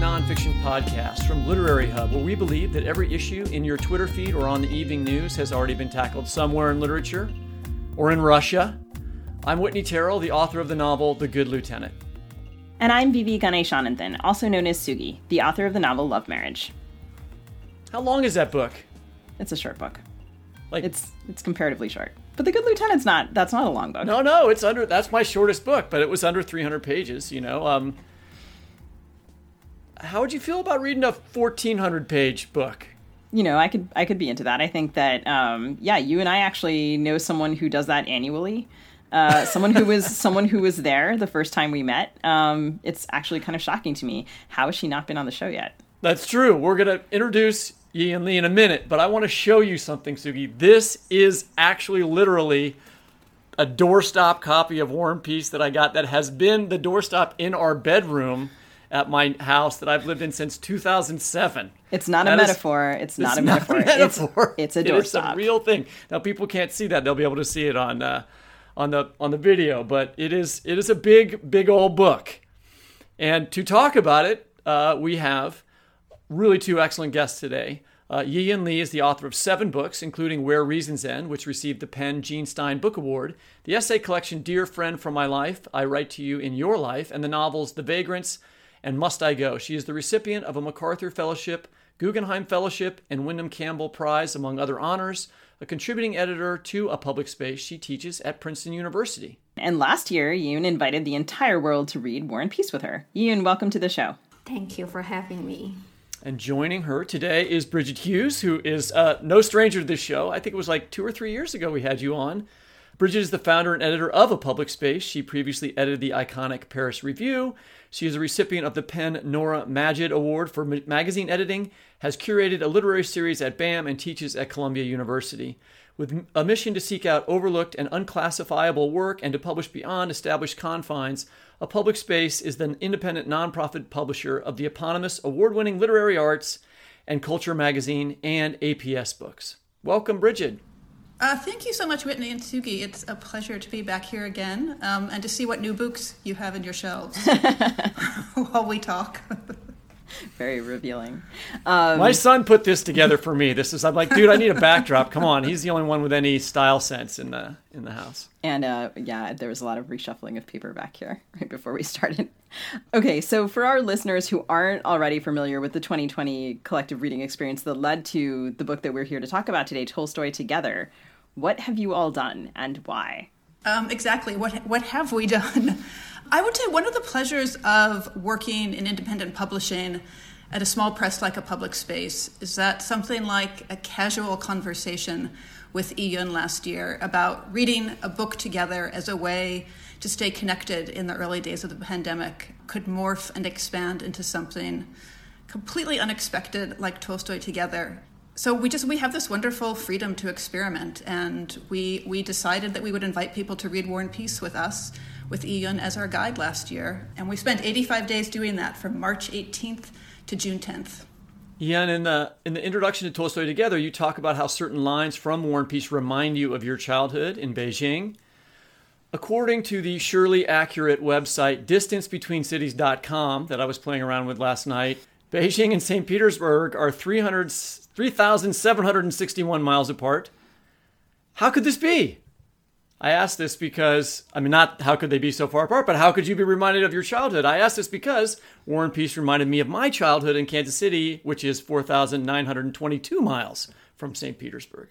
Nonfiction Podcast from Literary Hub, where we believe that every issue in your Twitter feed or on the evening news has already been tackled somewhere in literature or in Russia. I'm Whitney Terrell, the author of the novel The Good Lieutenant. And I'm Vivi Ganeshananthan, also known as Sugi, the author of the novel Love Marriage. How long is that book? It's a short book. Like It's it's comparatively short. But The Good Lieutenant's not that's not a long book. No, no, it's under that's my shortest book, but it was under 300 pages, you know. Um How would you feel about reading a 1400 page book? You know, I could I could be into that. I think that um yeah, you and I actually know someone who does that annually. Uh, someone who was someone who was there the first time we met. Um, it's actually kind of shocking to me. How has she not been on the show yet? That's true. We're going to introduce Yiyun Li in a minute, but I want to show you something, Sugi. This is actually literally a doorstop copy of War and Peace that I got that has been the doorstop in our bedroom at my house that I've lived in since 2007. It's not a That is- metaphor. it's not It's a metaphor. metaphor. It's, it's a is doorstop. a real thing. Now people can't see that; they'll be able to see it on uh, on the on the video. But it is it is a big big old book. And to talk about it, uh, we have really two excellent guests today. Uh, Yiyun Li is the author of seven books, including Where Reasons End, which received the PEN/Jean Stein Book Award, the essay collection Dear Friend from My Life, I Write to You in Your Life, and the novels The Vagrants and Must I Go. She is the recipient of a MacArthur Fellowship, Guggenheim Fellowship, and Windham-Campbell Prize, among other honors, a contributing editor to A Public Space she teaches at Princeton University. And last year, Yoon invited the entire world to read War and Peace with her. Yoon, welcome to the show. Thank you for having me. And joining her today is Brigid Hughes, who is uh, no stranger to this show. I think it was like two or three years ago we had you on. Brigid is the founder and editor of A Public Space. She previously edited the iconic Paris Review. She is a recipient of the PEN/Nora Magid Award for magazine editing, has curated a literary series at BAM, and teaches at Columbia University. With a mission to seek out overlooked and unclassifiable work and to publish beyond established confines, A Public Space is the independent nonprofit publisher of the eponymous award winning literary arts and culture magazine and APS books. Welcome, Brigid. Uh, thank you so much, Whitney and Sugi. It's a pleasure to be back here again um, and to see what new books you have in your shelves while we talk. Very revealing. Um, My son put this together for me. This is I'm like, dude, I need a backdrop. Come on, he's the only one with any style sense in the in the house. And uh, yeah, there was a lot of reshuffling of paper back here right before we started. Okay, so for our listeners who aren't already familiar with the 2020 collective reading experience that led to the book that we're here to talk about today, Tolstoy Together, what have you all done and why? Um, exactly. What what have we done? I would say one of the pleasures of working in independent publishing at a small press like a public space is that something like a casual conversation with Yiyun last year about reading a book together as a way to stay connected in the early days of the pandemic could morph and expand into something completely unexpected like Tolstoy together. So we just we have this wonderful freedom to experiment and we we decided that we would invite people to read War and Peace with us with Yiyun as our guide last year and we spent 85 days doing that from March 18th to June 10th. Yiyun, in the in the introduction to Tolstoy Together, you talk about how certain lines from War and Peace remind you of your childhood in Beijing. According to the surely accurate website distancebetweencities.com that I was playing around with last night, Beijing and St. Petersburg are 3,761 miles apart. How could this be? I ask this because, I mean, not how could they be so far apart, but how could you be reminded of your childhood? I ask this because War and Peace reminded me of my childhood in Kansas City, which is 4,922 miles from St. Petersburg.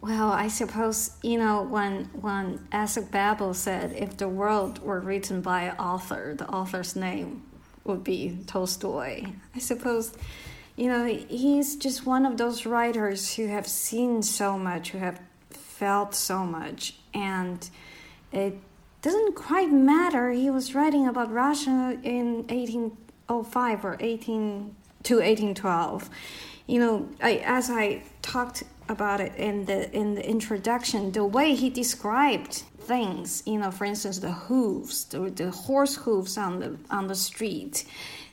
Well, I suppose, you know, when, when Isaac Babel said if the world were written by an author, the author's name would be Tolstoy. I suppose, you know, he's just one of those writers who have seen so much, who have felt so much and it doesn't quite matter. He was writing about Russia in 1805 or 18 to 1812. You know, I, as I talked about it in the in the introduction, the way he described things, you know, for instance, the hooves, the, the horse hooves on the on the street,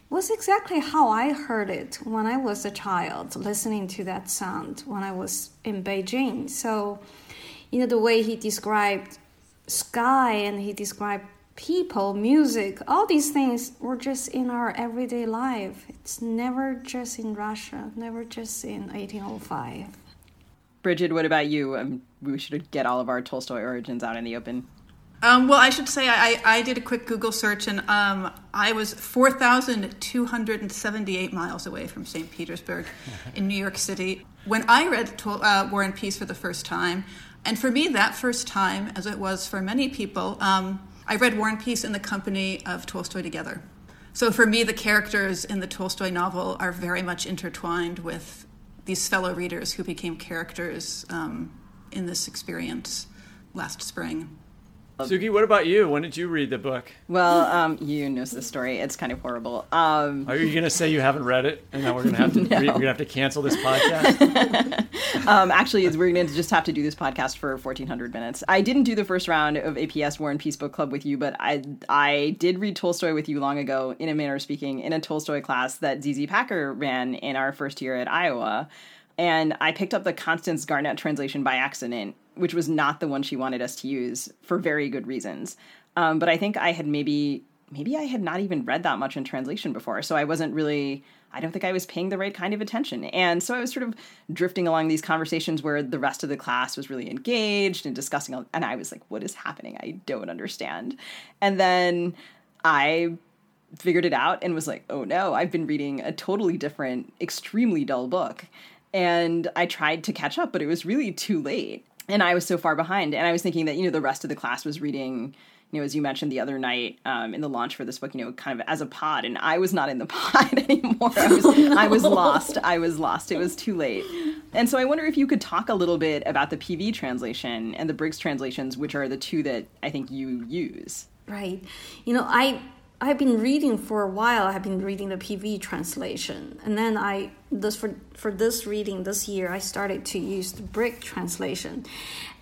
was exactly how I heard it when I was a child, listening to that sound when I was in Beijing. So you know the way he described sky and he described people music all these things were just in our everyday life. It's never just in russia never just in 1805 brigid what about you? Um, we should get all of our tolstoy origins out in the open um, well, I should say I, I did a quick Google search and um, I was 4,278 miles away from St. Petersburg in New York City. When I read uh, War and Peace for the first time, and for me, that first time, as it was for many people, um, I read War and Peace in the company of Tolstoy together. So for me, the characters in the Tolstoy novel are very much intertwined with these fellow readers who became characters um, in this experience last spring. Sugi, what about you? When did you read the book? Well, um, you know the story. It's kind of horrible. Um, Are you going to say you haven't read it, and now we're going to have to no. we're going to have to cancel this podcast? um, actually, we're going to just have to do this podcast for 1,400 minutes. I didn't do the first round of APS War and Peace Book Club with you, but I I did read Tolstoy with you long ago, in a manner of speaking, in a Tolstoy class that ZZ Packer ran in our first year at Iowa and I picked up the Constance Garnett translation by accident, which was not the one she wanted us to use for very good reasons. Um, but I think I had maybe maybe I had not even read that much in translation before, so I wasn't really. I don't think I was paying the right kind of attention. And so I was sort of drifting along these conversations where the rest of the class was really engaged and discussing, and I was like, what is happening? I don't understand. And then I figured it out and was like, oh no, I've been reading a totally different, extremely dull book and I tried to catch up, but it was really too late. And I was so far behind. And I was thinking that, you know, the rest of the class was reading, you know, as you mentioned the other night um, in the launch for this book, you know, kind of as a pod. And I was not in the pod anymore. I was, oh, no. I was lost. I was lost. It was too late. And so I wonder if you could talk a little bit about the PV translation and the Briggs translations, which are the two that I think you use. Right. You know, I I've been reading for a while. I've been reading the PV translation, and then I this for for this reading this year, I started to use the Briggs translation.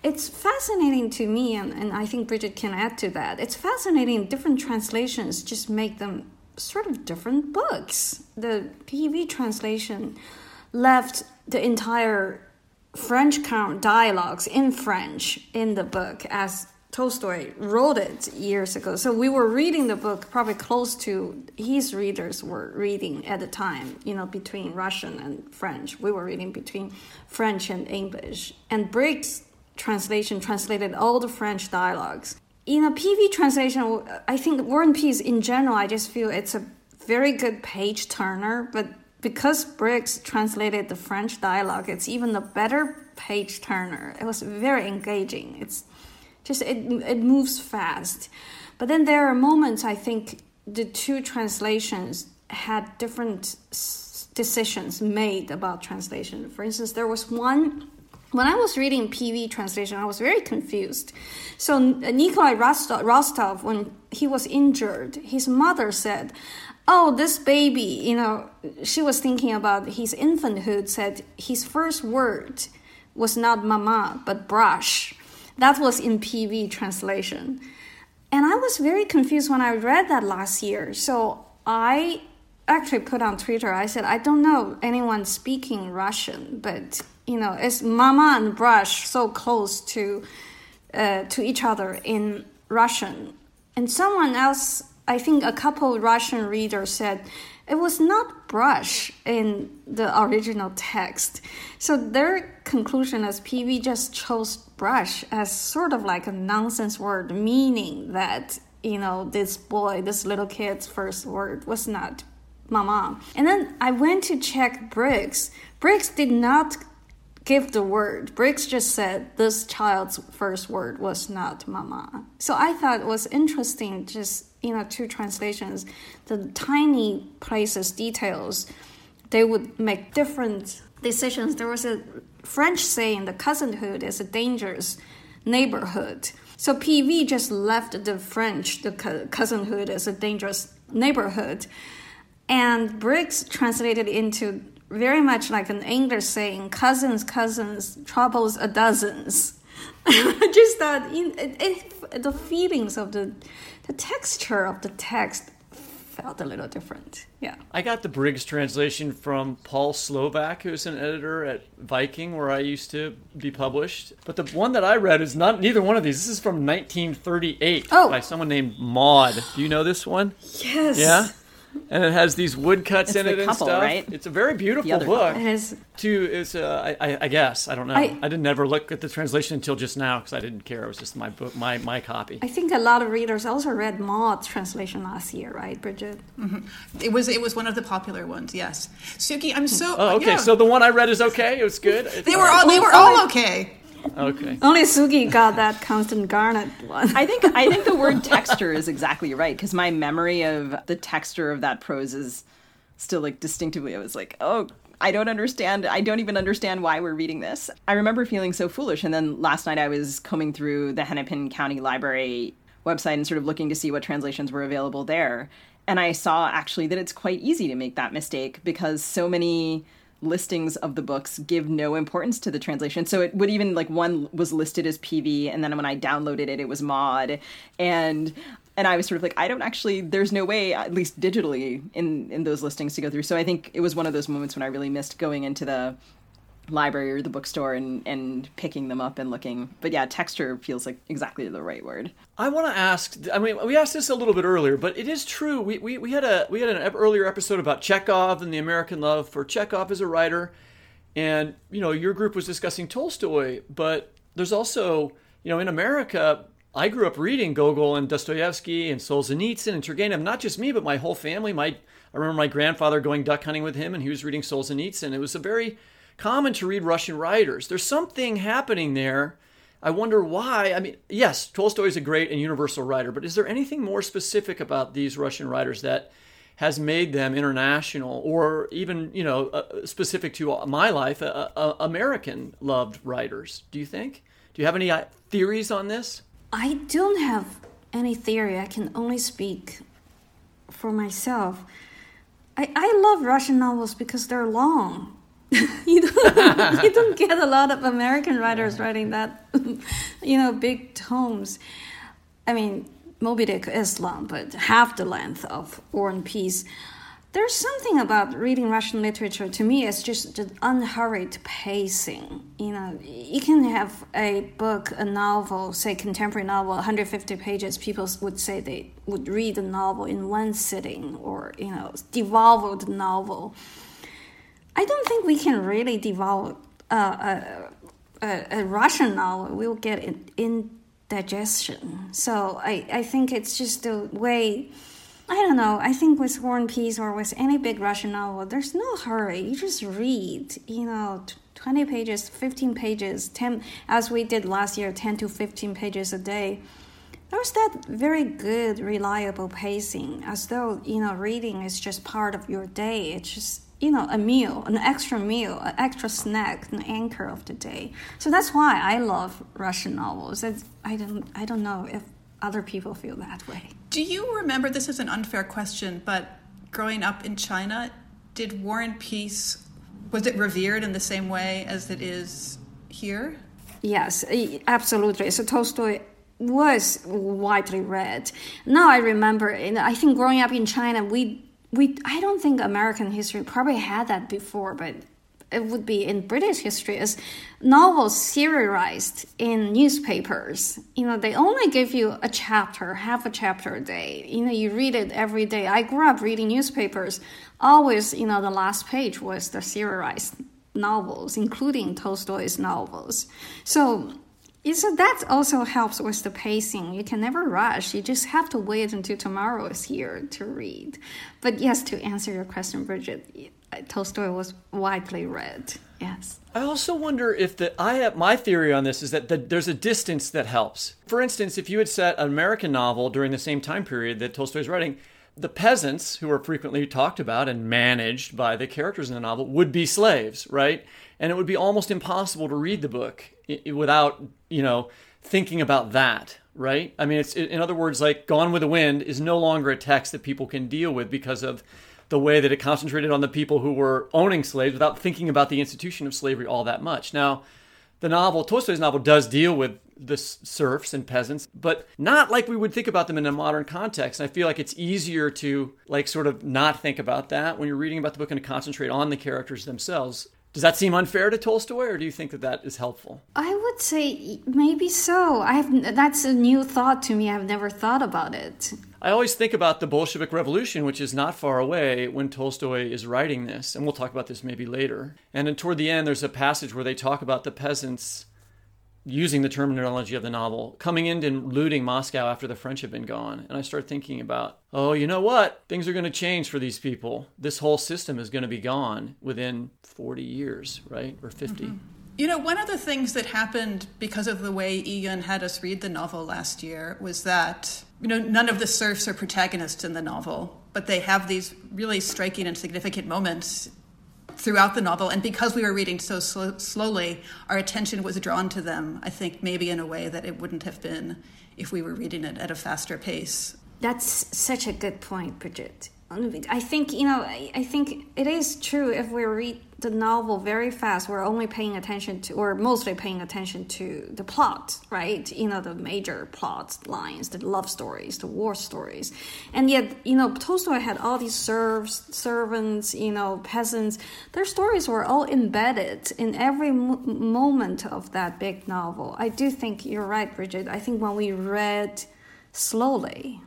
It's fascinating to me, and, and I think Bridget can add to that. It's fascinating. Different translations just make them sort of different books. The PV translation left the entire French count dialogues in French in the book as Tolstoy wrote it years ago. So we were reading the book probably close to his readers were reading at the time, you know, between Russian and French. We were reading between French and English. And Briggs' translation translated all the French dialogues. In a PV translation, I think War and Peace in general, I just feel it's a very good page turner, but because Briggs translated the French dialogue, it's even a better page turner. It was very engaging. It's just it, it moves fast But then there are moments I think the two translations had different decisions made about translation. For instance, there was one when I was reading PV translation, I was very confused. So Nikolai Rostov, when he was injured, his mother said, "Oh, this baby," you know, she was thinking about his infanthood. Said his first word was not "mama" but "brush." That was in PV translation, and I was very confused when I read that last year. So I actually put on Twitter. I said, "I don't know anyone speaking Russian, but." you know, it's mama and brush so close to uh, to each other in Russian? And someone else, I think a couple Russian readers said it was not brush in the original text. So their conclusion is PV just chose brush as sort of like a nonsense word, meaning that, you know, this boy, this little kid's first word was not mama. And then I went to check Briggs. Briggs did not give the word. Briggs just said this child's first word was not mama. So I thought it was interesting, just, you know, two translations, the tiny places, details, they would make different decisions. There was a French saying, the cousinhood is a dangerous neighborhood. So PV just left the French, the cousinhood is a dangerous neighborhood. And Briggs translated into very much like an English saying, cousins, cousins, troubles a dozens. Just that it, it, the feelings of the, the texture of the text felt a little different. Yeah. I got the Briggs translation from Paul Slovak, who's an editor at Viking, where I used to be published. But the one that I read is not neither one of these. This is from 1938 oh. by someone named Maude. Do you know this one? Yes. Yeah and it has these woodcuts it's in it couple, and stuff. Right? It's a very beautiful book. It is. To is uh, I, I, guess I don't know. I, I, didn't ever look at the translation until just now because I didn't care. It was just my book, my my copy. I think a lot of readers also read Maude's translation last year, right, Brigid? Mm-hmm. It was it was one of the popular ones. Yes, Sugi, I'm so. Oh, okay. Yeah. So the one I read is okay. It was good. they were all they were all okay. Okay. Only Sugi got that Constance Garnett one. I think I think the word texture is exactly right because my memory of the texture of that prose is still like distinctively. I was like, oh, I don't understand. I don't even understand why we're reading this. I remember feeling so foolish. And then last night I was combing through the Hennepin County Library website and sort of looking to see what translations were available there. And I saw actually that it's quite easy to make that mistake because so many listings of the books give no importance to the translation. So it would even like one was listed as PV and then when I downloaded it it was Maude, and and I was sort of like I don't actually there's no way at least digitally in in those listings to go through. So I think it was one of those moments when I really missed going into the library or the bookstore and and picking them up and looking. But yeah, texture feels like exactly the right word. I want to ask. I mean, we asked this a little bit earlier, but it is true. We, we, we had a we had an earlier episode about Chekhov and the American love for Chekhov as a writer, and you know your group was discussing Tolstoy, but there's also you know in America. I grew up reading Gogol and Dostoevsky and Solzhenitsyn and Turgenev. Not just me, but my whole family. My I remember my grandfather going duck hunting with him, and he was reading Solzhenitsyn. It was a very common to read Russian writers. There's something happening there. I wonder why. I mean, yes, Tolstoy is a great and universal writer, but is there anything more specific about these Russian writers that has made them international or even, you know, uh, specific to my life, uh, uh, American loved writers? Do you think? Do you have any uh, theories on this? I don't have any theory. I can only speak for myself. I, I love Russian novels because they're long. you don't you don't get a lot of American writers writing that, you know, big tomes. I mean, Moby Dick is long, but half the length of War and Peace. There's something about reading Russian literature. To me, it's just the unhurried pacing. You know, you can have a book, a novel, say contemporary novel, 150 pages. People would say they would read a novel in one sitting, or you know, devour the novel I don't think we can really develop uh, a, a, a, Russian novel. We'll get indigestion. So I, I think it's just the way. I don't know. I think with War Peace or with any big Russian novel, there's no hurry. You just read, you know, 20 pages, 15 pages, 10, as we did last year, 10 to 15 pages a day. there's that very good, reliable pacing, as though you know reading is just part of your day. It's just you know a meal, an extra meal, an extra snack, an anchor of the day. So that's why I love Russian novels. It's, I don't I don't know if other people feel that way. Do you remember? This is an unfair question, but growing up in China, did War and Peace was it revered in the same way as it is here? Yes, absolutely. So Tolstoy was widely read. Now I remember, I think growing up in China, we we I don't think American history probably had that before, but it would be in British history as novels serialized in newspapers. You know, they only give you a chapter, half a chapter a day. You know, you read it every day. I grew up reading newspapers. Always, you know, the last page was the serialized novels, including Tolstoy's novels. So so that also helps with the pacing. You can never rush. You just have to wait until tomorrow is here to read. But yes, to answer your question, Brigid, Tolstoy was widely read. Yes. I also wonder if the I have my theory on this is that the, there's a distance that helps. For instance, if you had set an American novel during the same time period that Tolstoy's writing, the peasants who are frequently talked about and managed by the characters in the novel would be slaves, right? And it would be almost impossible to read the book without, you know, thinking about that, right? I mean, it's in other words, like Gone with the Wind is no longer a text that people can deal with because of the way that it concentrated on the people who were owning slaves without thinking about the institution of slavery all that much. Now, the novel, Tolstoy's novel, does deal with the serfs and peasants, but not like we would think about them in a modern context. And I feel like it's easier to like sort of not think about that when you're reading about the book and to concentrate on the characters themselves. Does that seem unfair to Tolstoy, or do you think that that is helpful? I would say maybe so. I have that's a new thought to me. I've never thought about it. I always think about the Bolshevik Revolution, which is not far away when Tolstoy is writing this, and we'll talk about this maybe later. And then toward the end, there's a passage where they talk about the peasants using the terminology of the novel, coming in and looting Moscow after the French have been gone. And I start thinking about, oh, you know what? Things are going to change for these people. This whole system is going to be gone within 40 years, right? Or 50. Mm-hmm. You know, one of the things that happened because of the way Ian had us read the novel last year was that, you know, none of the serfs are protagonists in the novel, but they have these really striking and significant moments throughout the novel. And because we were reading so sl- slowly, our attention was drawn to them, I think, maybe in a way that it wouldn't have been if we were reading it at a faster pace. That's such a good point, Brigid. I think, you know, I think it is true if we read the novel very fast, we're only paying attention to, or mostly paying attention to the plot, right? You know, the major plot lines, the love stories, the war stories. And yet, you know, Tolstoy had all these serfs, servants, you know, peasants. Their stories were all embedded in every moment of that big novel. I do think you're right, Brigid. I think when we read slowly,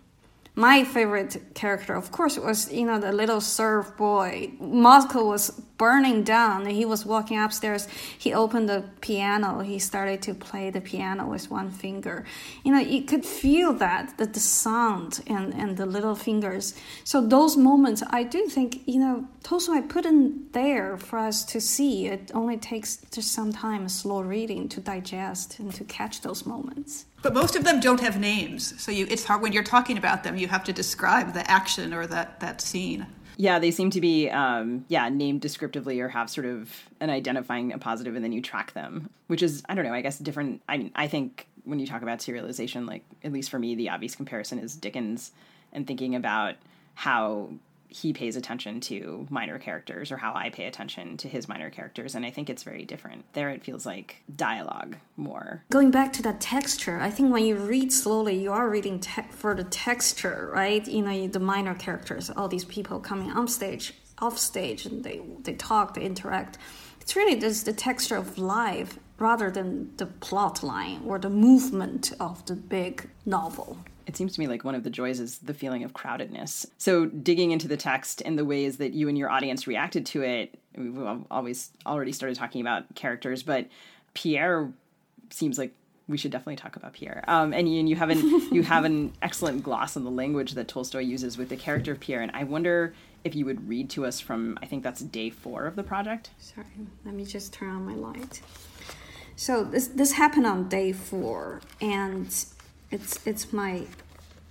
my favorite character, of course, was you know the little serf boy. Moscow was burning down, and he was walking upstairs. He opened the piano. He started to play the piano with one finger. You know, you could feel that that the sound and and the little fingers. So those moments, I do think you know Tolstoy put in there for us to see. It only takes just some time, slow reading, to digest and to catch those moments. But most of them don't have names, so you, it's hard when you're talking about them. You have to describe the action or that that scene. Yeah, they seem to be, um, yeah, named descriptively or have sort of an identifying a positive, and then you track them, which is, I don't know, I guess different. I mean, I think when you talk about serialization, like at least for me, the obvious comparison is Dickens, and thinking about how he pays attention to minor characters or how I pay attention to his minor characters. And I think it's very different. There it feels like dialogue more. Going back to that texture, I think when you read slowly, you are reading te- for the texture, right? You know, the minor characters, all these people coming on stage, off stage, and they, they talk, they interact. It's really just the texture of life rather than the plot line or the movement of the big novel it seems to me like one of the joys is the feeling of crowdedness. So digging into the text and the ways that you and your audience reacted to it, we've always already started talking about characters, but Pierre seems like we should definitely talk about Pierre. Um, and, you, and you have an you have an excellent gloss on the language that Tolstoy uses with the character of Pierre, and I wonder if you would read to us from I think that's day four of the project. Sorry, let me just turn on my light. So this this happened on day four, and it's it's my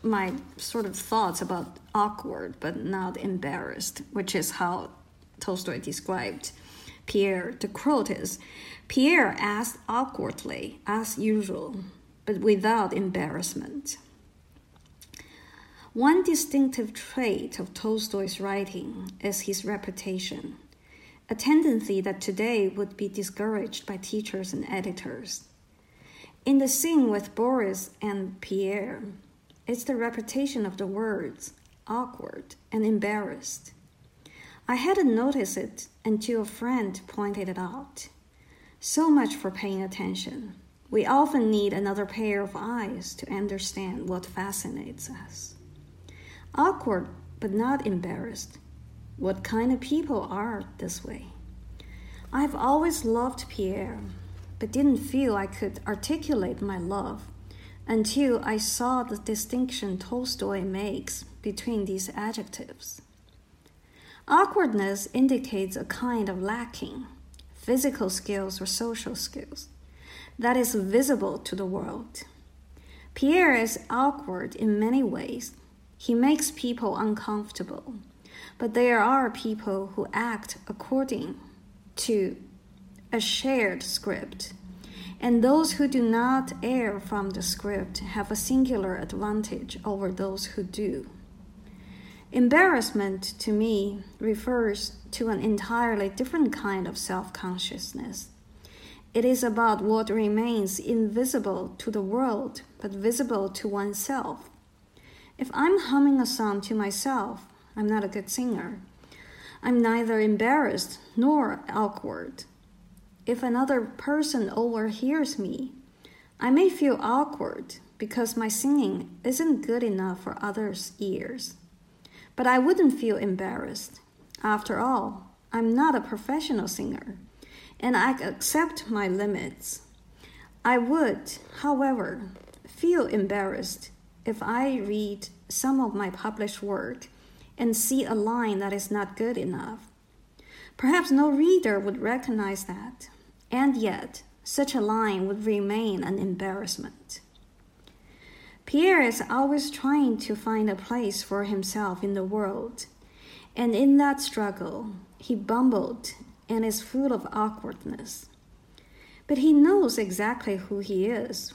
my sort of thoughts about awkward but not embarrassed, which is how Tolstoy described Pierre. The quote Pierre asked awkwardly, as usual, but without embarrassment. One distinctive trait of Tolstoy's writing is his reputation, a tendency that today would be discouraged by teachers and editors. In the scene with Boris and Pierre, it's the repetition of the words awkward and embarrassed. I hadn't noticed it until a friend pointed it out. So much for paying attention. We often need another pair of eyes to understand what fascinates us. Awkward, but not embarrassed. What kind of people are this way? I've always loved Pierre, but didn't feel I could articulate my love until I saw the distinction Tolstoy makes between these adjectives. Awkwardness indicates a kind of lacking, physical skills or social skills, that is visible to the world. Pierre is awkward in many ways. He makes people uncomfortable, but there are people who act according to a shared script, and those who do not err from the script have a singular advantage over those who do. Embarrassment to me refers to an entirely different kind of self consciousness. It is about what remains invisible to the world but visible to oneself. If I'm humming a song to myself, I'm not a good singer. I'm neither embarrassed nor awkward. If another person overhears me, I may feel awkward because my singing isn't good enough for others' ears. But I wouldn't feel embarrassed. After all, I'm not a professional singer, and I accept my limits. I would, however, feel embarrassed if I read some of my published work and see a line that is not good enough. Perhaps no reader would recognize that, and yet such a line would remain an embarrassment. Pierre is always trying to find a place for himself in the world, and in that struggle, he bumbled and is full of awkwardness. But he knows exactly who he is,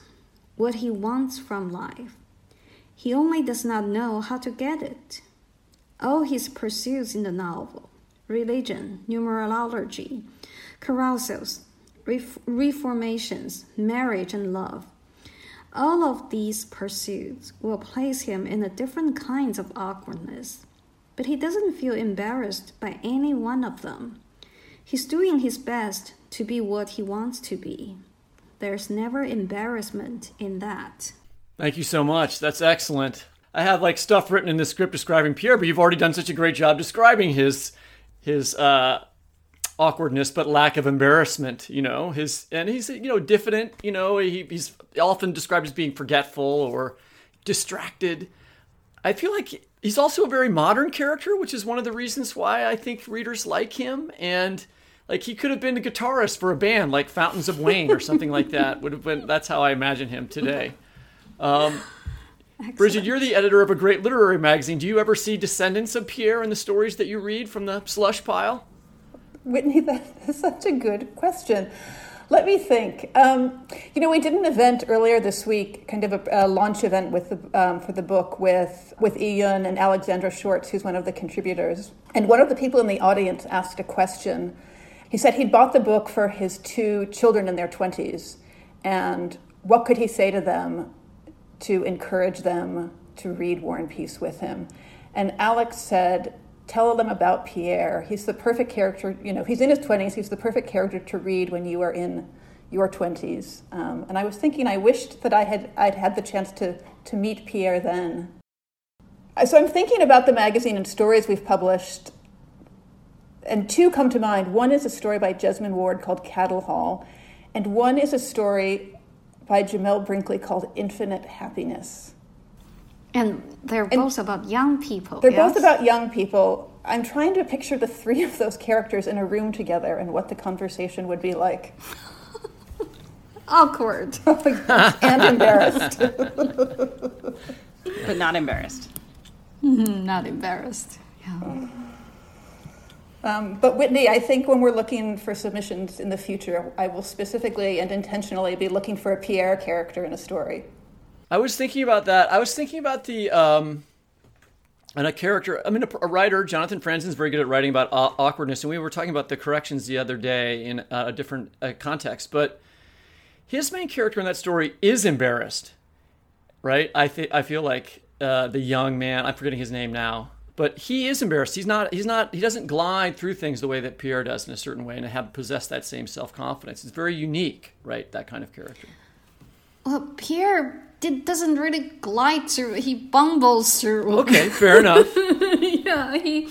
what he wants from life. He only does not know how to get it. All his pursuits in the novel religion, numerology, carousals, reformations, marriage, and love all of these pursuits will place him in a different kinds of awkwardness, but he doesn't feel embarrassed by any one of them. He's doing his best to be what he wants to be. There's never embarrassment in that. Thank you so much. That's excellent. I have like stuff written in the script describing Pierre, but you've already done such a great job describing his his uh, awkwardness but lack of embarrassment you know his and he's you know diffident you know he, he's often described as being forgetful or distracted. I feel like he's also a very modern character which is one of the reasons why i think readers like him. And like he could have been a guitarist for a band like fountains of wayne or something like that. Would have been that's how i imagine him today. Um, Brigid, you're the editor of a great literary magazine. Do you ever see descendants of Pierre in the stories that you read from the slush pile? Whitney, that is such a good question. Let me think. Um, you know, we did an event earlier this week, kind of a, a launch event with the, um, for the book with with Yiyun and Alexandra Schwartz, who's one of the contributors. And one of the people in the audience asked a question. He said he'd bought the book for his two children in their twenties, and what could he say to them to encourage them to read War and Peace with him? And Alex said, tell them about Pierre. He's the perfect character, you know, he's in his 20s, he's the perfect character to read when you are in your 20s. Um, and I was thinking, I wished that I had I'd had the chance to, to meet Pierre then. So I'm thinking about the magazine and stories we've published, and two come to mind. One is a story by Jesmyn Ward called Cattle Haul, and one is a story by Jamel Brinkley called Infinite Happiness. And they're and both about young people. They're yes? both about young people. I'm trying to picture the three of those characters in a room together and what the conversation would be like. awkward and embarrassed. but not embarrassed. Mm-hmm, not embarrassed. Yeah. Um, but Whitney, I think when we're looking for submissions in the future, I will specifically and intentionally be looking for a Pierre character in a story. I was thinking about that. I was thinking about the um, and a character. I mean, a, a writer, Jonathan Franzen, is very good at writing about uh, awkwardness, and we were talking about the corrections the other day in uh, a different uh, context. But his main character in that story is embarrassed, right? I think I feel like uh, the young man. I'm forgetting his name now but he is embarrassed. He's not. He's not. He doesn't glide through things the way that Pierre does in a certain way, and have possessed that same self confidence. It's very unique, right? That kind of character. Well, Pierre did, doesn't really glide through. He bumbles through. Okay, fair enough. yeah, he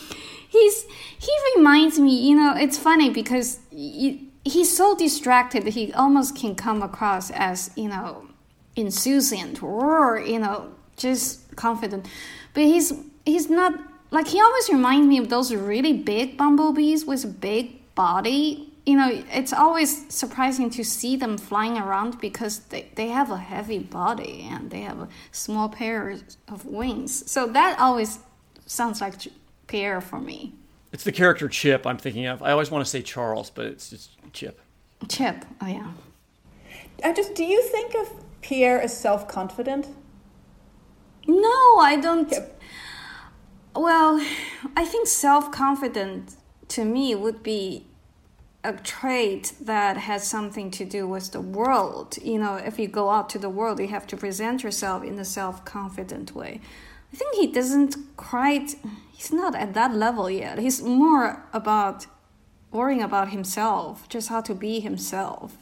he's he reminds me. You know, it's funny because he, he's so distracted. He almost can come across as you know insouciant or you know just confident, but he's he's not like he always reminds me of those really big bumblebees with a big body. You know, it's always surprising to see them flying around because they, they have a heavy body and they have a small pair of wings. So that always sounds like Pierre for me. It's the character Chip I'm thinking of. I always want to say Charles, but it's just Chip. Chip, oh yeah. I just, do you think of Pierre as self confident? No, I don't. Well, I think self confident to me would be a trait that has something to do with the world. You know, if you go out to the world, you have to present yourself in a self confident way. I think he doesn't quite, he's not at that level yet. He's more about worrying about himself, just how to be himself.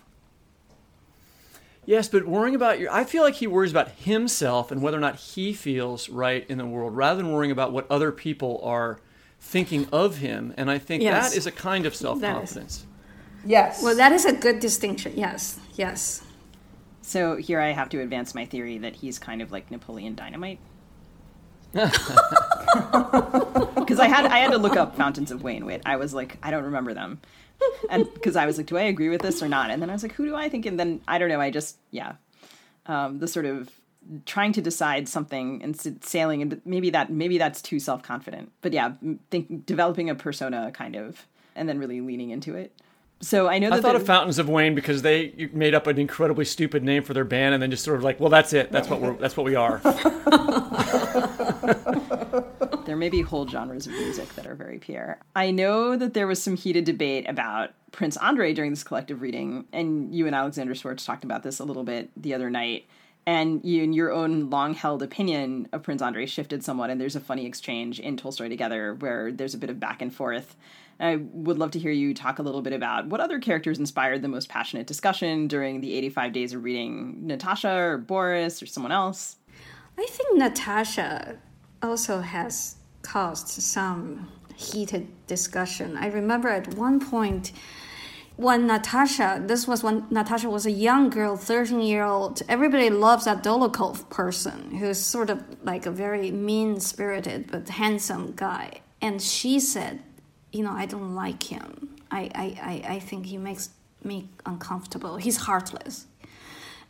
Yes, but worrying about your, I feel like he worries about himself and whether or not he feels right in the world rather than worrying about what other people are thinking of him. And I think yes. that is a kind of self confidence. Yes. Well, that is a good distinction. Yes. Yes. So here I have to advance my theory that he's kind of like Napoleon Dynamite. Because I had I had to look up Fountains of Wayne. Wait, I was like, I don't remember them and because I was like, do I agree with this or not? And then I was like, who do I think? And then I don't know. I just yeah, um, the sort of trying to decide something and sailing and maybe that maybe that's too self confident. But yeah, think developing a persona kind of and then really leaning into it. So I know that I thought of Fountains of Wayne because they made up an incredibly stupid name for their band and then just sort of like, well, that's it. That's what we're that's what we are. there may be whole genres of music that are very Pierre. I know that there was some heated debate about Prince Andre during this collective reading, and you and Alexander Schwartz talked about this a little bit the other night. And you, in your own long held opinion of Prince Andre, shifted somewhat, and there's a funny exchange in Tolstoy Together where there's a bit of back and forth. I would love to hear you talk a little bit about what other characters inspired the most passionate discussion during the 85 days of reading Natasha or Boris or someone else. I think Natasha also has caused some heated discussion. I remember at one point when Natasha, this was when Natasha was a young girl, 13 year old, everybody loves that Dolokhov person who's sort of like a very mean spirited but handsome guy. And she said, You know, I don't like him. I, I, I, I think he makes me uncomfortable. He's heartless.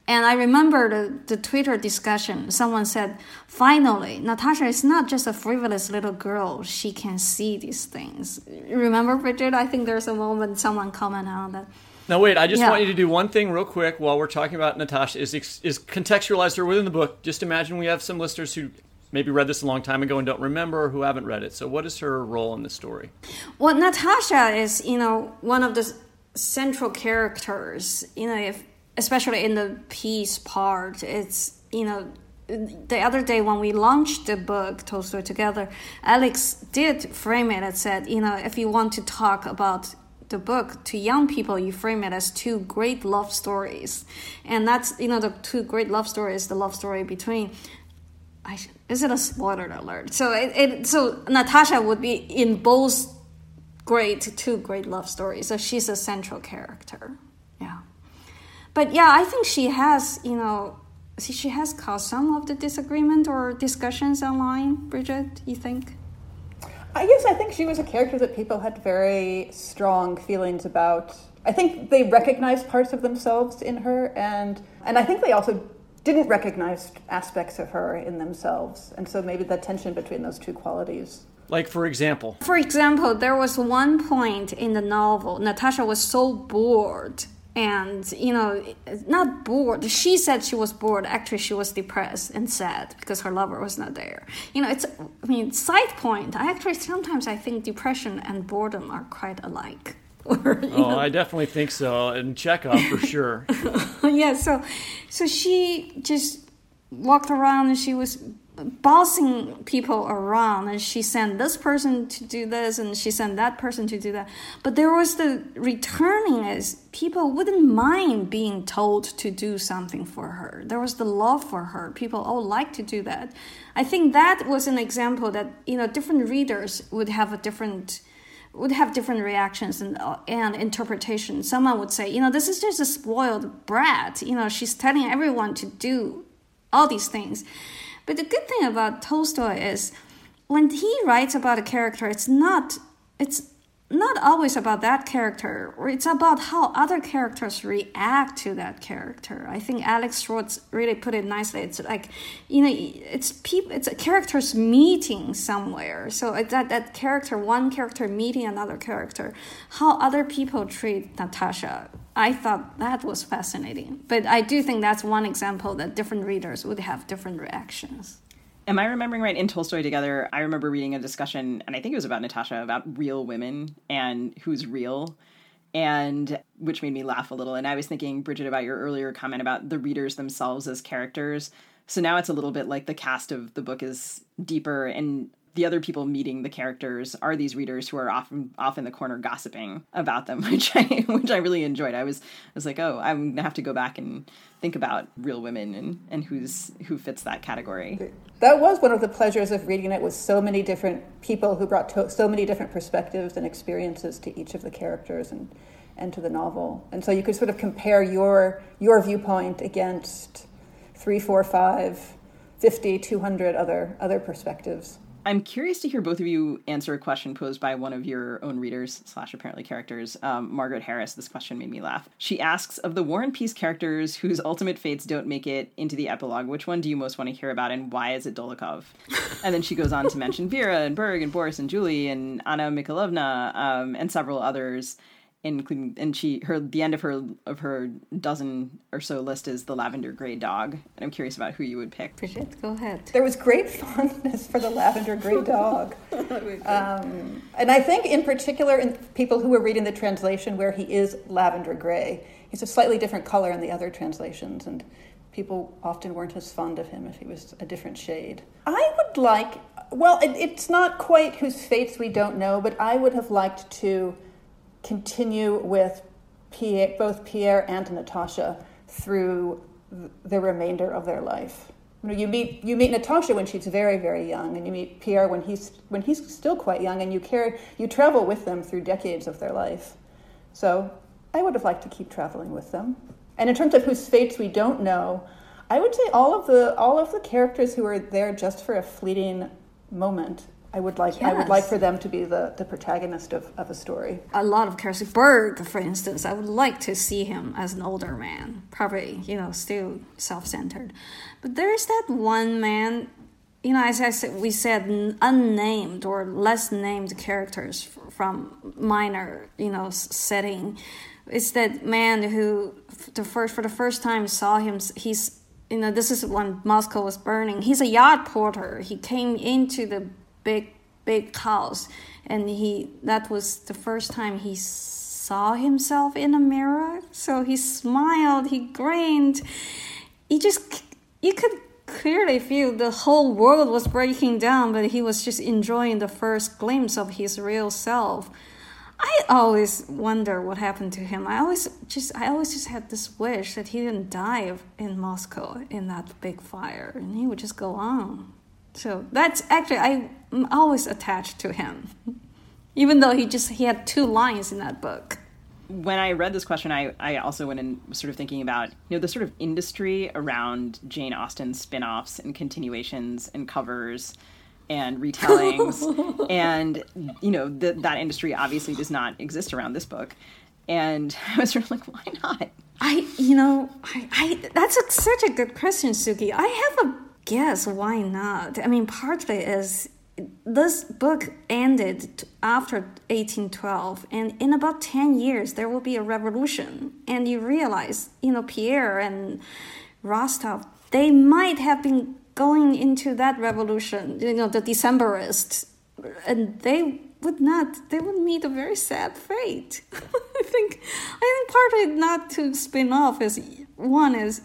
And I remember the, the Twitter discussion. Someone said, finally, Natasha is not just a frivolous little girl. She can see these things. Remember, Brigid? I think there's a moment someone commented on that. Now, wait, I just yeah. want you to do one thing real quick while we're talking about Natasha is, is contextualize her within the book. Just imagine we have some listeners who maybe read this a long time ago and don't remember or who haven't read it. So, what is her role in the story? Well, Natasha is, you know, one of the central characters. You know, if especially in the peace part, it's, you know, the other day when we launched the book Tolstoy Together, Alex did frame it and said, you know, if you want to talk about the book to young people, you frame it as two great love stories, and that's you know the two great love stories, the love story between. I, is it a spoiler alert? So it, it so Natasha would be in both great two great love stories. So she's a central character. Yeah but yeah, I think she has, you know, see, she has caused some of the disagreement or discussions online. Brigid, you think? I guess I think she was a character that people had very strong feelings about. I think they recognized parts of themselves in her, and and I think they also didn't recognize aspects of her in themselves, and so maybe the tension between those two qualities. Like, for example, For example, there was one point in the novel, Natasha was so bored. And, you know, not bored. She said she was bored. Actually, she was depressed and sad because her lover was not there. You know, it's, I mean, side point. I actually, sometimes I think depression and boredom are quite alike. Or, oh, know, I definitely think so, and Chekhov for sure. yeah, so so she just walked around and she was bossing people around and she sent this person to do this and she sent that person to do that. But there was the returning as people wouldn't mind being told to do something for her. There was the love for her. People all like to do that. I think that was an example that you know different readers would have a different would have different reactions and uh, and interpretation. Someone would say, you know, this is just a spoiled brat. You know, she's telling everyone to do all these things. But the good thing about Tolstoy is when he writes about a character, it's not it's not always about that character, it's about how other characters react to that character. I think Alex Schwartz really put it nicely. It's like, you know, it's people, it's a characters meeting somewhere. So that that character, one character meeting another character, how other people treat Natasha. I thought that was fascinating. But I do think that's one example that different readers would have different reactions. Am I remembering right in Tolstoy Together? I remember reading a discussion, and I think it was about Natasha, about real women and who's real, and which made me laugh a little. And I was thinking, Brigid, about your earlier comment about the readers themselves as characters. So now it's a little bit like the cast of the book is deeper, and the other people meeting the characters are these readers who are often off in the corner gossiping about them, which I which I really enjoyed. I was I was like, oh, I'm gonna have to go back and think about real women and and who's who fits that category. That was one of the pleasures of reading it with so many different people who brought to, so many different perspectives and experiences to each of the characters and and to the novel. And so you could sort of compare your your viewpoint against three, four, five, 50, 200 other other perspectives. I'm curious to hear both of you answer a question posed by one of your own readers slash apparently characters, um, Margaret Harris. This question made me laugh. She asks of the War and Peace characters whose ultimate fates don't make it into the epilogue, which one do you most want to hear about, and why is it Dolokhov? and then she goes on to mention Vera and Berg and Boris and Julie and Anna Mikhailovna um, and several others including and she her the end of her of her dozen or so list is the lavender gray dog and i'm curious about who you would pick Brigid, go ahead. There was great fondness for the lavender gray dog. Um, and I think, in particular, in people who were reading the translation where he is lavender gray, he's a slightly different color in the other translations, and people often weren't as fond of him if he was a different shade. I would like, well, it, it's not quite whose fates we don't know, but I would have liked to continue with Pierre, both Pierre and Natasha through the remainder of their life. You, know, you meet you meet Natasha when she's very very young, and you meet Pierre when he's when he's still quite young, and you carry you travel with them through decades of their life. So I would have liked to keep traveling with them. And in terms of whose fates we don't know, I would say all of the all of the characters who are there just for a fleeting moment. I would like I would like for them to be the, the protagonist of, of a story. a lot of characters. Berg, for instance, I would like to see him as an older man, probably, you know, still self centered. But there's that one man, you know, as I said, we said unnamed or less named characters from minor, you know, setting. It's that man who, the first for the first time, saw him. He's, you know, this is when Moscow was burning. He's a yacht porter. He came into the big big house and he that was the first time he saw himself in a mirror. So he smiled he grinned. He just you could clearly feel the whole world was breaking down but he was just enjoying the first glimpse of his real self. I always wonder what happened to him. I always just i always just had this wish that he didn't die in moscow in that big fire and he would just go on so that's actually I'm always attached to him, even though he just he had two lines in that book. when I read this question, I, I also went and was sort of thinking about you know the sort of industry around Jane Austen spin-offs and continuations and covers and retellings, and you know th- that industry obviously does not exist around this book. And I was sort of like, why not? I, you know, I, I that's a, such a good question, Sugi. I have a guess why not. I mean, partly is this book ended after 1812 and in about 10 years there will be a revolution. And you realize you know pierre and rostov they might have been going into that revolution you know the decembrists and they would not they would meet a very sad fate. I think i think partly not to spin off is one is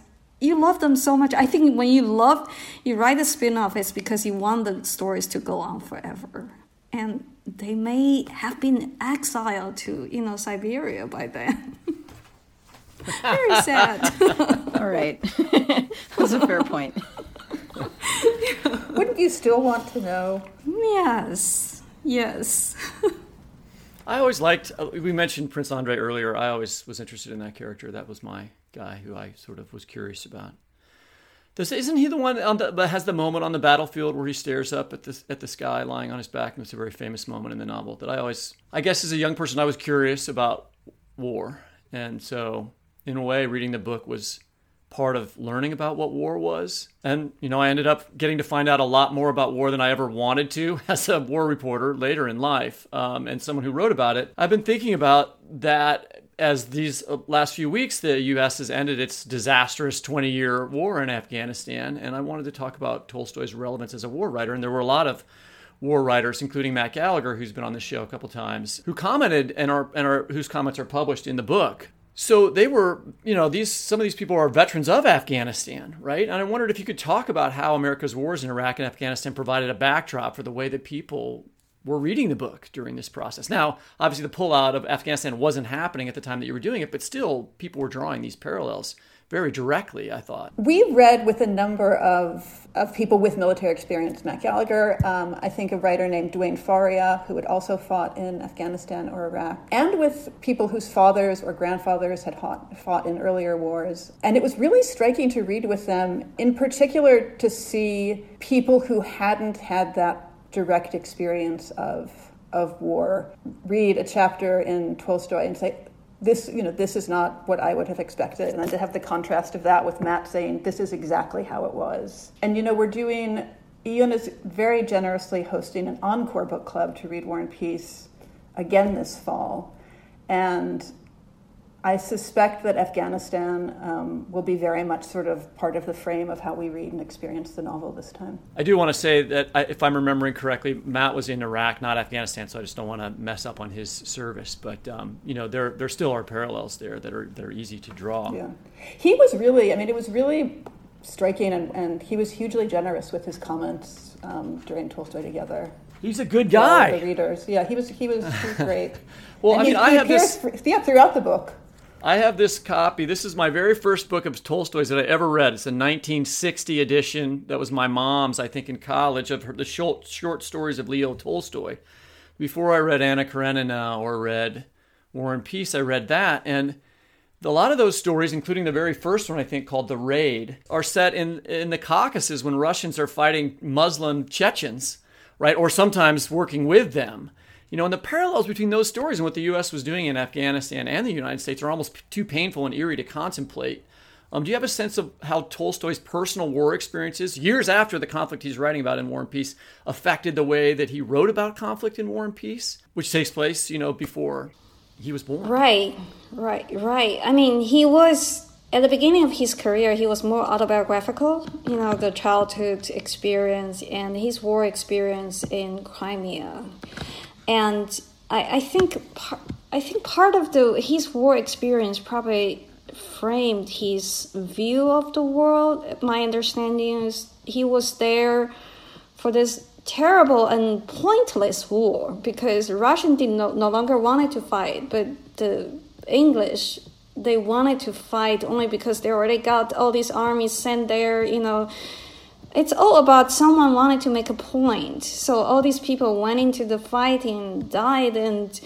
you love them so much. I think when you love, you write a spin off, it's because you want the stories to go on forever. And they may have been exiled to, you know, Siberia by then. Very sad. All right. That's a fair point. Wouldn't you still want to know? Yes. Yes. I always liked, uh, we mentioned Prince Andre earlier. I always was interested in that character. That was my guy who I sort of was curious about. Isn't he the one the, that has the moment on the battlefield where he stares up at the at the sky, lying on his back? And it's a very famous moment in the novel that I always, I guess, as a young person, I was curious about war, and so in a way, reading the book was part of learning about what war was. And, you know, I ended up getting to find out a lot more about war than I ever wanted to as a war reporter later in life um, and someone who wrote about it. I've been thinking about that as these uh, last few weeks, the U.S. has ended its disastrous 20 year war in Afghanistan. And I wanted to talk about Tolstoy's relevance as a war writer. And there were a lot of war writers, including Matt Gallagher, who's been on the show a couple times, who commented and are, and are whose comments are published in the book. So they were, you know, these some of these people are veterans of Afghanistan, right? And I wondered if you could talk about how America's wars in Iraq and Afghanistan provided a backdrop for the way that people were reading the book during this process. Now, obviously, the pullout of Afghanistan wasn't happening at the time that you were doing it, but still, people were drawing these parallels very directly, I thought. We read with a number of, of people with military experience, Matt Gallagher, um, I think a writer named Dwayne Faria, who had also fought in Afghanistan or Iraq, and with people whose fathers or grandfathers had fought, fought in earlier wars. And it was really striking to read with them, in particular to see people who hadn't had that direct experience of of war. Read a chapter in Tolstoy and say this you know this is not what I would have expected. And then to have the contrast of that with Matt saying this is exactly how it was. And you know we're doing Yiyun is very generously hosting an encore book club to read War and Peace again this fall. And I suspect that Afghanistan um, will be very much sort of part of the frame of how we read and experience the novel this time. I do want to say that I, if I'm remembering correctly, Matt was in Iraq, not Afghanistan, so I just don't want to mess up on his service. But um, you know, there there still are parallels there that are that are easy to draw. Yeah, he was really. I mean, it was really striking, and, and he was hugely generous with his comments um, during Tolstoy Together. He's a good guy. The readers, yeah, he was. He was, he was great. well, and I mean, he, I have this. Yeah, throughout the book. I have this copy. This is my very first book of Tolstoy's that I ever read. It's a 1960 edition that was my mom's, I think, in college, of her, the short, short stories of Leo Tolstoy. Before I read Anna Karenina or read War and Peace, I read that. And a lot of those stories, including the very first one, I think, called The Raid, are set in, in the Caucasus when Russians are fighting Muslim Chechens, right? Or sometimes working with them. You know, and the parallels between those stories and what the U.S. was doing in Afghanistan and the United States are almost too painful and eerie to contemplate. Um, do you have a sense of how Tolstoy's personal war experiences, years after the conflict he's writing about in War and Peace, affected the way that he wrote about conflict in War and Peace, which takes place, you know, before he was born? Right, right, right. I mean, he was at the beginning of his career, he was more autobiographical, you know, the childhood experience and his war experience in Crimea and I, I think par- I think part of the his war experience probably framed his view of the world. My understanding is he was there for this terrible and pointless war because Russian did no, no longer wanted to fight, but the English they wanted to fight only because they already got all these armies sent there, you know it's all about someone wanting to make a point. So all these people went into the fighting, died, and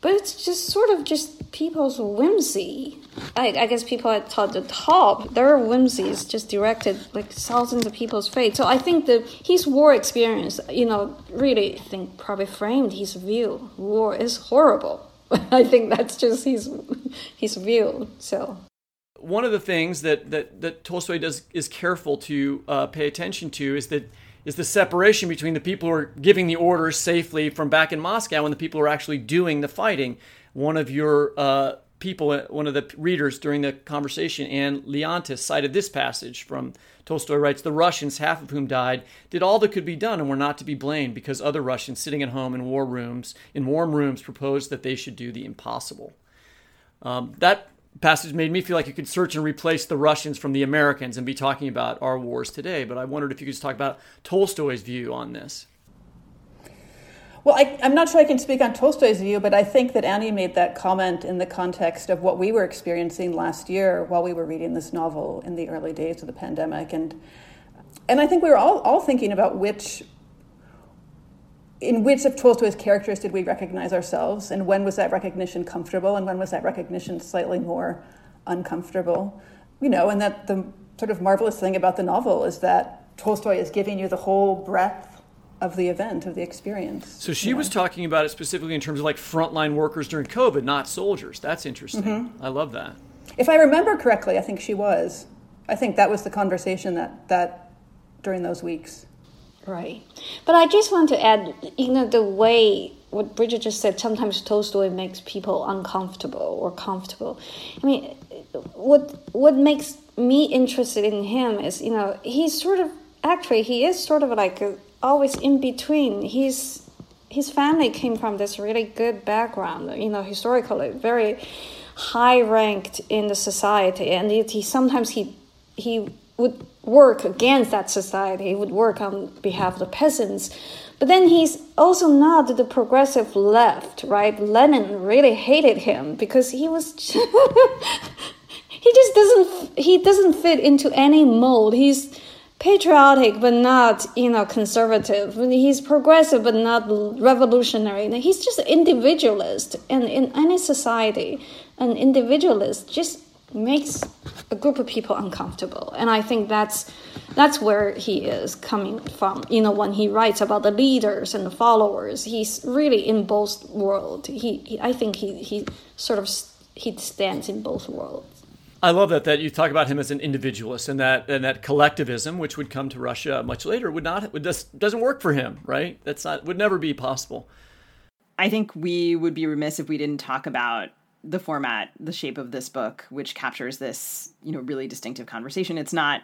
but it's just sort of just people's whimsy. I, I guess people at the top, their whimsies just directed like thousands of people's fate. So I think that his war experience, you know, really I think probably framed his view. War is horrible. I think that's just his his view. So one of the things that that, that Tolstoy does is careful to uh, pay attention to is that is the separation between the people who are giving the orders safely from back in Moscow and the people who are actually doing the fighting. One of your uh, people, uh, one of the readers during the conversation, and Leontis, cited this passage from Tolstoy writes, The Russians, half of whom died, did all that could be done and were not to be blamed because other Russians sitting at home in war rooms, in warm rooms, proposed that they should do the impossible. Um, that passage made me feel like you could search and replace the Russians from the Americans and be talking about our wars today. But I wondered if you could just talk about Tolstoy's view on this. Well, I, am not sure I can speak on Tolstoy's view, but I think that Annie made that comment in the context of what we were experiencing last year while we were reading this novel in the early days of the pandemic. And, and I think we were all, all thinking about which in which of Tolstoy's characters did we recognize ourselves, and when was that recognition comfortable, and when was that recognition slightly more uncomfortable? You know, and that the sort of marvelous thing about the novel is that Tolstoy is giving you the whole breadth of the event, of the experience. So she was talking about it specifically in terms of like frontline workers during COVID, not soldiers. That's interesting. Mm-hmm. I love that. If I remember correctly, I think she was. I think that was the conversation that, that during those weeks. Right. But I just want to add, you know, the way what Brigid just said, sometimes Tolstoy makes people uncomfortable or comfortable. I mean, what what makes me interested in him is, you know, he's sort of actually he is sort of like a, always in between. He's his family came from this really good background, you know, historically very high ranked in the society, and he sometimes he he would work against that society, he would work on behalf of the peasants. But then he's also not the progressive left, right? Lenin really hated him because he was he just doesn't he doesn't fit into any mold. He's patriotic but not you know conservative. He's progressive but not revolutionary. He's just individualist, and in any society, an individualist just makes a group of people uncomfortable and i think that's that's where he is coming from you know when he writes about the leaders and the followers he's really in both worlds he, he i think he he sort of he stands in both worlds I love that that you talk about him as an individualist and that and that collectivism, which would come to Russia much later, would not would just doesn't work for him, right? That's not would never be possible. I think we would be remiss if we didn't talk about the format, the shape of this book, which captures this, you know, really distinctive conversation. It's not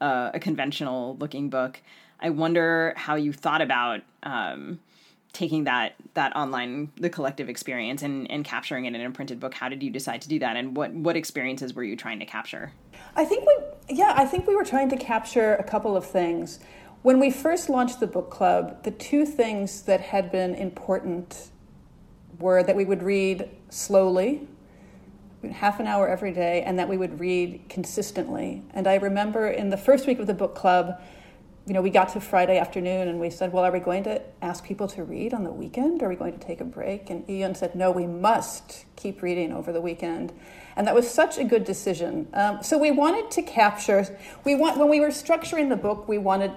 uh, a conventional looking book. I wonder how you thought about um, taking that that online, the collective experience, and and capturing it in a printed book. How did you decide to do that, and what what experiences were you trying to capture? I think we, yeah, I think we were trying to capture a couple of things. When we first launched the book club, the two things that had been important were that we would read slowly, half an hour every day, and that we would read consistently. And I remember in the first week of the book club, you know, we got to Friday afternoon and we said, Well, are we going to ask people to read on the weekend? Are we going to take a break? And Yiyun said, No, we must keep reading over the weekend. And that was such a good decision. Um, so we wanted to capture, we want, when we were structuring the book, we wanted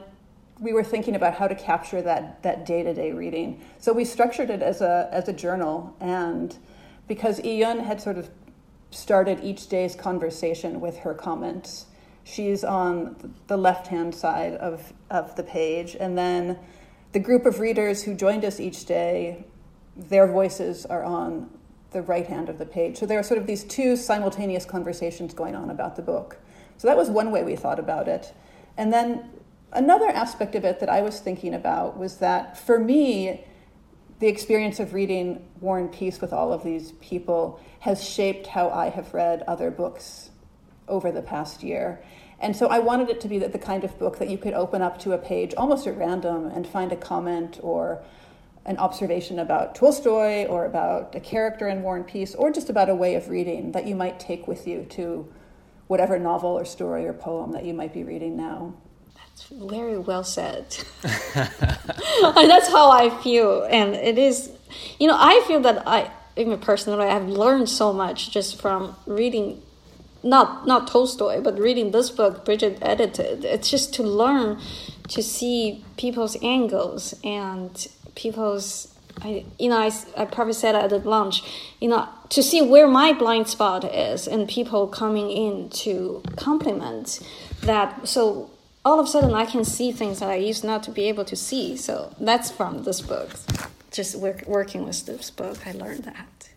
we were thinking about how to capture that that day to day reading. So we structured it as a as a journal, and because Yiyun had sort of started each day's conversation with her comments, she's on the left hand side of of the page, and then the group of readers who joined us each day, their voices are on the right hand of the page. So there are sort of these two simultaneous conversations going on about the book. So that was one way we thought about it. And then Another aspect of it that I was thinking about was that for me, the experience of reading War and Peace with all of these people has shaped how I have read other books over the past year. And so I wanted it to be the kind of book that you could open up to a page almost at random and find a comment or an observation about Tolstoy or about a character in War and Peace or just about a way of reading that you might take with you to whatever novel or story or poem that you might be reading now. Very well said. that's how I feel, and it is. You know, I feel that I even personally, I've learned so much just from reading, not not Tolstoy, but reading this book Brigid edited. It's just to learn to see people's angles and people's I, you know, I, I probably said at the lunch, you know, to see where my blind spot is and people coming in to compliment that. So all of a sudden I can see things that I used not to be able to see. So that's from this book. Just work, working with this book, I learned that.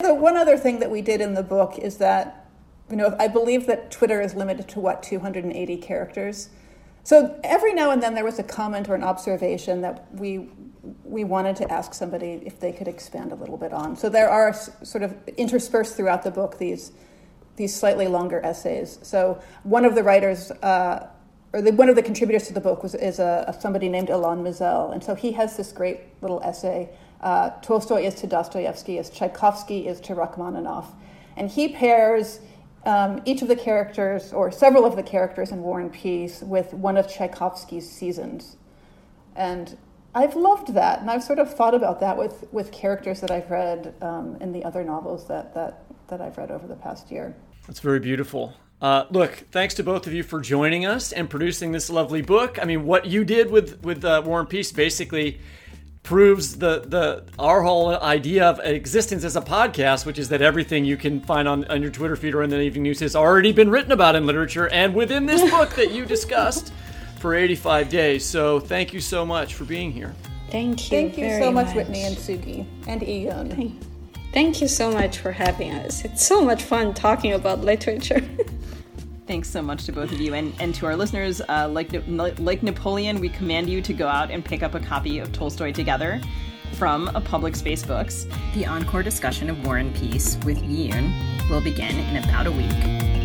The one other thing that we did in the book is that, you know, I believe that Twitter is limited to what, 280 characters? So every now and then there was a comment or an observation that we we wanted to ask somebody if they could expand a little bit on. So there are sort of interspersed throughout the book these these slightly longer essays. So one of the writers, uh, or the, one of the contributors to the book, was is a, a somebody named Alon Mazel, and so he has this great little essay. Uh, Tolstoy is to Dostoevsky as Tchaikovsky is to Rachmaninoff, and he pairs. Um, each of the characters, or several of the characters in War and Peace, with one of Tchaikovsky's seasons. And I've loved that, and I've sort of thought about that with, with characters that I've read um, in the other novels that, that, that I've read over the past year. That's very beautiful. Uh, look, thanks to both of you for joining us and producing this lovely book. I mean, what you did with with uh, War and Peace basically proves the the our whole idea of existence as a podcast, which is that everything you can find on, on your Twitter feed or in the evening news has already been written about in literature and within this book that you discussed for 85 days. So thank you so much for being here. Thank you. Thank you so much, much, Whitney and Sugi and Yiyun. Thank, thank you so much for having us. It's so much fun talking about literature. Thanks so much to both of you and, and to our listeners. Uh, like like Napoleon, we command you to go out and pick up a copy of Tolstoy Together from a public space books. The encore discussion of War and Peace with Yiyun will begin in about a week.